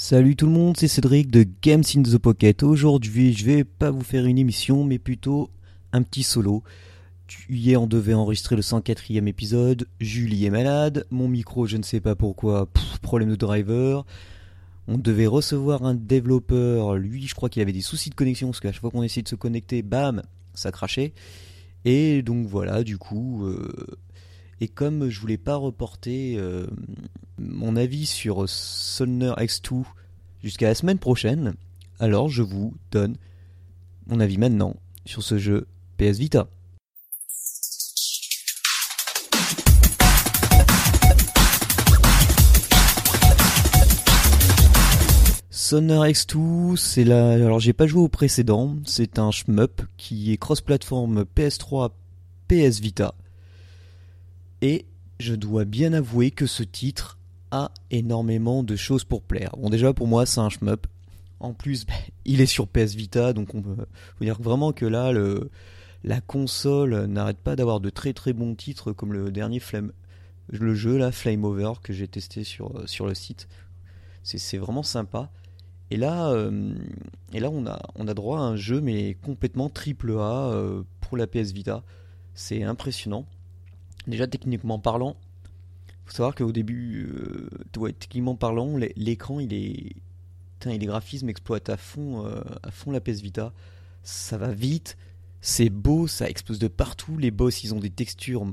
Salut tout le monde, c'est Cédric de Games in the Pocket. Aujourd'hui, je vais pas vous faire une émission, mais plutôt un petit solo. Hier, on devait enregistrer le 104e épisode. Julie est malade. Mon micro, je ne sais pas pourquoi, problème de driver. On devait recevoir un développeur. Lui, je crois qu'il avait des soucis de connexion parce qu'à chaque fois qu'on essayait de se connecter, bam, ça crachait. Et donc voilà, du coup, euh, et comme je voulais pas reporter euh, mon avis sur Sonner X2 jusqu'à la semaine prochaine, alors je vous donne mon avis maintenant sur ce jeu PS Vita. Sonner X2, c'est la. Alors j'ai pas joué au précédent, c'est un shmup qui est cross-platform PS3, PS Vita. Et je dois bien avouer que ce titre a énormément de choses pour plaire. Bon, déjà pour moi, c'est un shmup. En plus, bah, il est sur PS Vita, donc on peut dire vraiment que là, la console n'arrête pas d'avoir de très très bons titres comme le dernier Flame, le jeu là, Flame Over, que j'ai testé sur, sur le site. C'est vraiment sympa. Et là, euh, et là on, a, on a droit à un jeu, mais complètement triple A euh, pour la PS Vita. C'est impressionnant. Déjà, techniquement parlant, faut savoir qu'au début, euh, techniquement parlant, l'écran, il est. les graphismes exploitent à fond, euh, à fond la PS Vita. Ça va vite, c'est beau, ça explose de partout. Les boss, ils ont des textures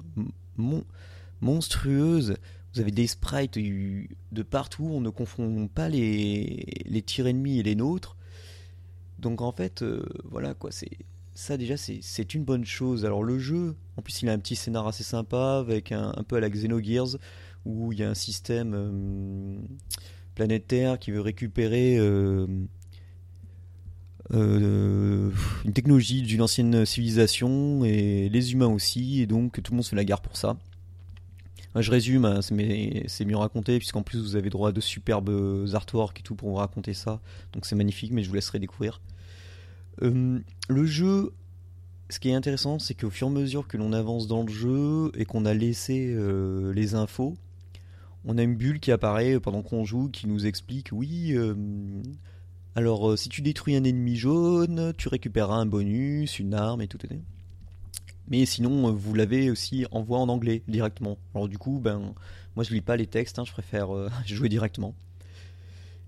monstrueuses. Vous avez des sprites de partout. On ne confond pas les, les tirs ennemis et les nôtres. Donc en fait, euh, voilà quoi, c'est ça déjà c'est une bonne chose. Alors le jeu, en plus il a un petit scénar assez sympa avec un, peu à la Xenogears où il y a un système euh, planétaire qui veut récupérer euh, euh, une technologie d'une ancienne civilisation et les humains aussi et donc tout le monde se la gare pour ça. Je résume, hein, c'est mieux raconté puisqu'en plus vous avez droit à de superbes artworks et tout pour vous raconter ça. Donc c'est magnifique mais je vous laisserai découvrir. Euh, le jeu, ce qui est intéressant, c'est qu'au fur et à mesure que l'on avance dans le jeu et qu'on a laissé euh, les infos, on a une bulle qui apparaît pendant qu'on joue qui nous explique oui. Euh, alors, si tu détruis un ennemi jaune, tu récupéreras un bonus, une arme et tout. Mais sinon, vous l'avez aussi en voix en anglais directement. Alors du coup, ben, moi je lis pas les textes, hein, je préfère jouer directement.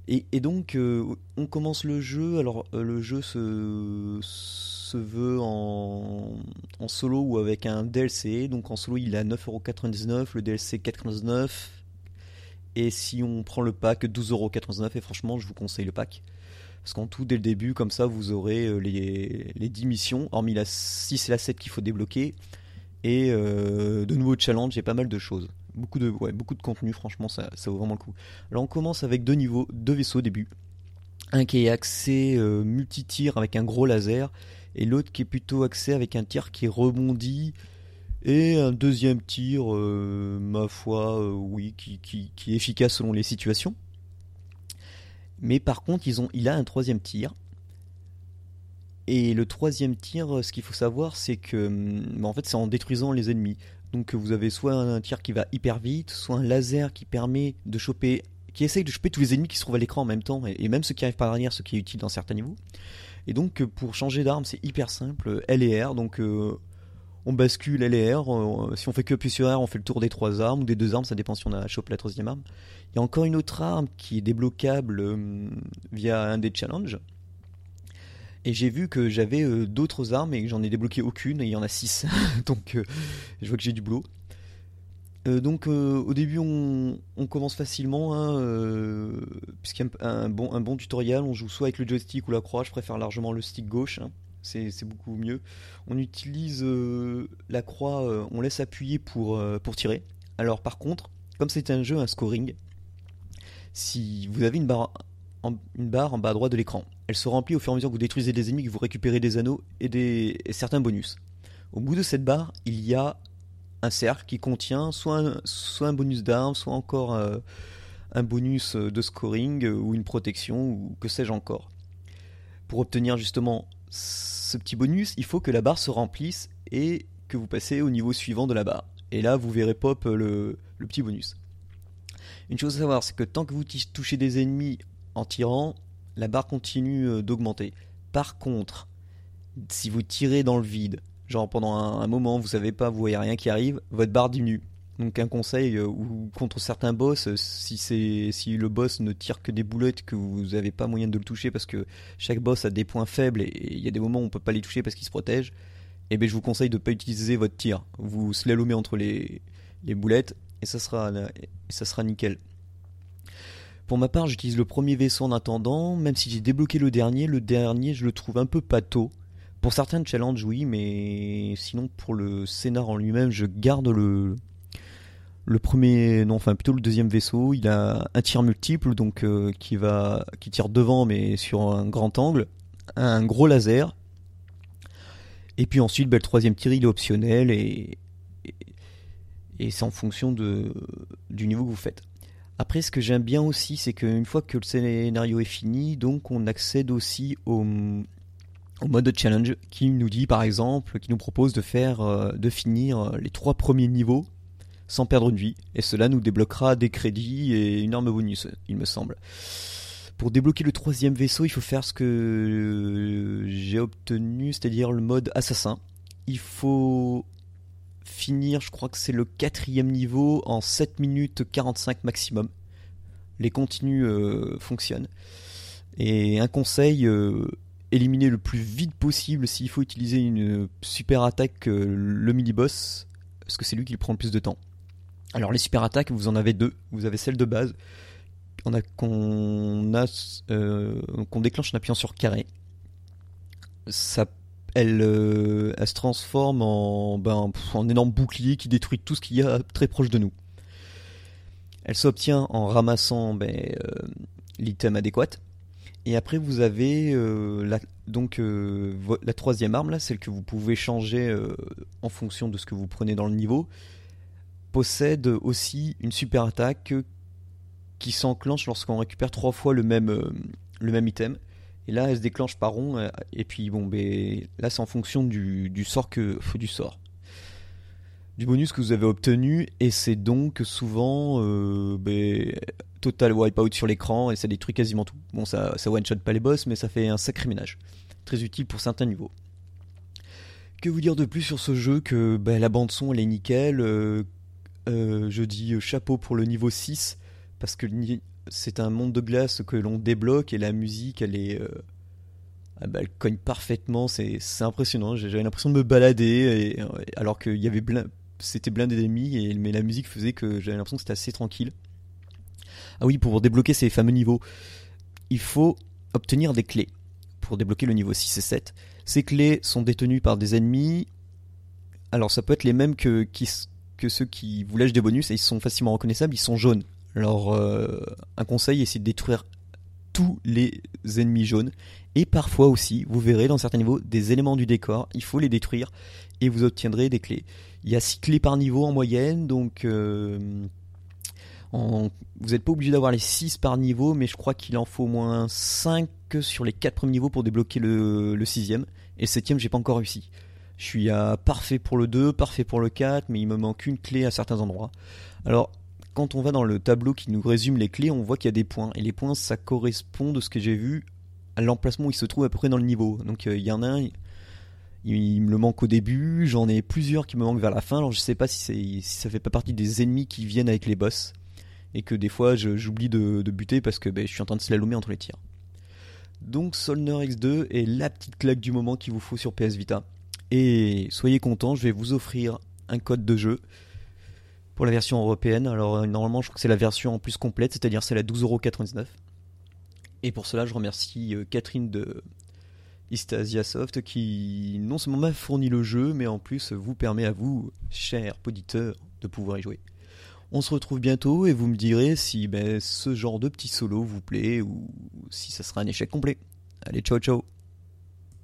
Et, donc, euh, on commence le jeu. Alors, euh, le jeu se, se veut en, en, solo ou avec un DLC. Donc, en solo, il est à 9,99€, le DLC 4,99€. Et si on prend le pack, 12,99€. Et franchement, je vous conseille le pack. Parce qu'en tout, dès le début, comme ça, vous aurez euh, les, les 10 missions, hormis la 6 et la 7 qu'il faut débloquer. Et de nouveaux challenges et pas mal de choses beaucoup de, beaucoup de contenu, franchement, ça, ça vaut vraiment le coup. Alors on commence avec deux niveaux, deux vaisseaux au début. Un qui est axé euh, multi-tir avec un gros laser, et l'autre qui est plutôt axé avec un tir qui rebondit, et un deuxième tir, euh, ma foi, euh, oui, qui, qui, qui, est efficace selon les situations. Mais par contre, ils ont, il a un troisième tir. Et le troisième tir, ce qu'il faut savoir, c'est que, hum, en fait, c'est en détruisant les ennemis. Donc vous avez soit un tir qui va hyper vite, soit un laser qui permet de choper, qui essaye de choper tous les ennemis qui se trouvent à l'écran en même temps, et, même ceux qui arrivent par derrière, ce qui est utile dans certains niveaux. Et donc pour changer d'arme, c'est hyper simple, L et R, donc euh, on bascule L et R, euh, si on fait que appuyer sur R, on fait le tour des trois armes, ou des deux armes, ça dépend si on a chopé la troisième arme. Il y a encore une autre arme qui est débloquable euh, via un des challenges. Et j'ai vu que j'avais euh, d'autres armes et que j'en ai débloqué aucune, et il y en a 6. donc euh, je vois que j'ai du boulot. Euh, donc au début on, commence facilement, hein, puisqu'il y a un, bon, tutoriel, on joue soit avec le joystick ou la croix, je préfère largement le stick gauche, hein. c'est beaucoup mieux. On utilise la croix, on laisse appuyer pour, pour tirer. Alors par contre, comme c'est un jeu, un scoring, si vous avez une barre une barre en bas à droite de l'écran. Elle se remplit au fur et à mesure que vous détruisez des ennemis, que vous récupérez des anneaux et, des, certains bonus. Au bout de cette barre, il y a un cercle qui contient soit un, bonus d'armes, soit encore euh, un bonus de scoring euh, ou une protection ou que sais-je encore. Pour obtenir justement ce petit bonus, il faut que la barre se remplisse et que vous passez au niveau suivant de la barre. Et là, vous verrez pop le petit bonus. Une chose à savoir, c'est que tant que vous touchez des ennemis en tirant, la barre continue euh, d'augmenter. Par contre, si vous tirez dans le vide, genre pendant un, moment vous savez pas, vous voyez rien qui arrive, votre barre diminue. Donc un conseil, euh, ou contre certains boss, si c'est si le boss ne tire que des boulettes, que vous n'avez pas moyen de le toucher parce que chaque boss a des points faibles et il y a des moments où on peut pas les toucher parce qu'ils se protègent, et eh bien je vous conseille de ne pas utiliser votre tir. Vous slalomez entre les, les boulettes et ça sera, et ça sera nickel. Pour ma part, j'utilise le premier vaisseau en attendant, même si j'ai débloqué le dernier, le dernier je le trouve un peu pato. Pour certains challenges, oui, mais sinon pour le scénar en lui-même, je garde le, premier, non, enfin plutôt le deuxième vaisseau. Il a un tir multiple, donc euh, qui va, qui tire devant, mais sur un grand angle, un gros laser, et puis ensuite, ben, le troisième tir, il est optionnel et, et, c'est en fonction de, du niveau que vous faites. Après, ce que j'aime bien aussi, c'est qu'une fois que le scénario est fini, donc on accède aussi au, mode de challenge qui nous dit, par exemple, qui nous propose de faire, euh, de finir les trois premiers niveaux sans perdre une vie. Et cela nous débloquera des crédits et une arme bonus, il me semble. Pour débloquer le troisième vaisseau, il faut faire ce que j'ai obtenu, c'est-à-dire le mode assassin. Il faut finir, je crois que c'est le quatrième niveau en 7 minutes 45 maximum. Les continues euh, fonctionnent. Et un conseil, euh, éliminer le plus vite possible s'il faut utiliser une super attaque, euh, le mini-boss, parce que c'est lui qui prend le plus de temps. Alors les super attaques, vous en avez deux. Vous avez celle de base qu'on a, euh, qu'on déclenche en appuyant sur carré. Elle, euh, elle se transforme en, ben, en énorme bouclier qui détruit tout ce qu'il y a très proche de nous. Elle s'obtient en ramassant ben, euh, l'item adéquat. Et après, vous avez la, donc la troisième arme, là, celle que vous pouvez changer en fonction de ce que vous prenez dans le niveau, possède aussi une super attaque qui s'enclenche lorsqu'on récupère trois fois le même, euh, le même item. Et là, elle se déclenche par rond. Euh, et puis, bon, ben, là, c'est en fonction du, sort que du sort, du bonus que vous avez obtenu. Et c'est donc souvent euh, ben, total wipeout sur l'écran et ça détruit quasiment tout. Bon, ça, ça one shot pas les boss, mais ça fait un sacré ménage. Très utile pour certains niveaux. Que vous dire de plus sur ce jeu que ben, la bande son elle est nickel. je dis chapeau pour le niveau 6 parce que c'est un monde de glace que l'on débloque et la musique elle est euh, ah bah, elle cogne parfaitement. C'est impressionnant. J'avais l'impression de me balader et, alors qu'il y c'était blindé d'ennemis mais la musique faisait que j'avais l'impression que c'était assez tranquille. Ah oui pour débloquer ces fameux niveaux il faut obtenir des clés pour débloquer le niveau 6 et 7 ces clés sont détenues par des ennemis. Alors ça peut être les mêmes que, que ceux qui vous lâchent des bonus et ils sont facilement reconnaissables. Ils sont jaunes alors, euh, un conseil, c'est de détruire tous les ennemis jaunes. Et parfois aussi, vous verrez dans certains niveaux des éléments du décor, il faut les détruire et vous obtiendrez des clés. Il y a 6 clés par niveau en moyenne, donc euh, vous n'êtes pas obligé d'avoir les 6 par niveau, mais je crois qu'il en faut au moins 5 sur les 4 premiers niveaux pour débloquer le, 6ème. Et le 7ème, j'ai pas encore réussi. Je suis à parfait pour le 2, parfait pour le 4, mais il me manque une clé à certains endroits. Alors, quand on va dans le tableau qui nous résume les clés, on voit qu'il y a des points. Et les points, ça correspond de ce que j'ai vu à l'emplacement où il se trouve à peu près dans le niveau. Donc euh, il y en a un, il, me le manque au début, j'en ai plusieurs qui me manquent vers la fin. Alors je sais pas si, si ça fait pas partie des ennemis qui viennent avec les boss. Et que des fois j'oublie de, buter parce que ben, je suis en train de slalomer entre les tirs. Donc Solner X2 est la petite claque du moment qu'il vous faut sur PS Vita. Et soyez contents, je vais vous offrir un code de jeu pour la version européenne. Alors euh, normalement, je crois que c'est la version en plus complète, c'est-à-dire celle à 12,99€. Et pour cela, je remercie euh, Catherine de Istasia Soft qui non seulement m'a fourni le jeu, mais en plus vous permet à vous, chers auditeurs, de pouvoir y jouer. On se retrouve bientôt et vous me direz si ben, ce genre de petit solo vous plaît ou si ça sera un échec complet. Allez, ciao ciao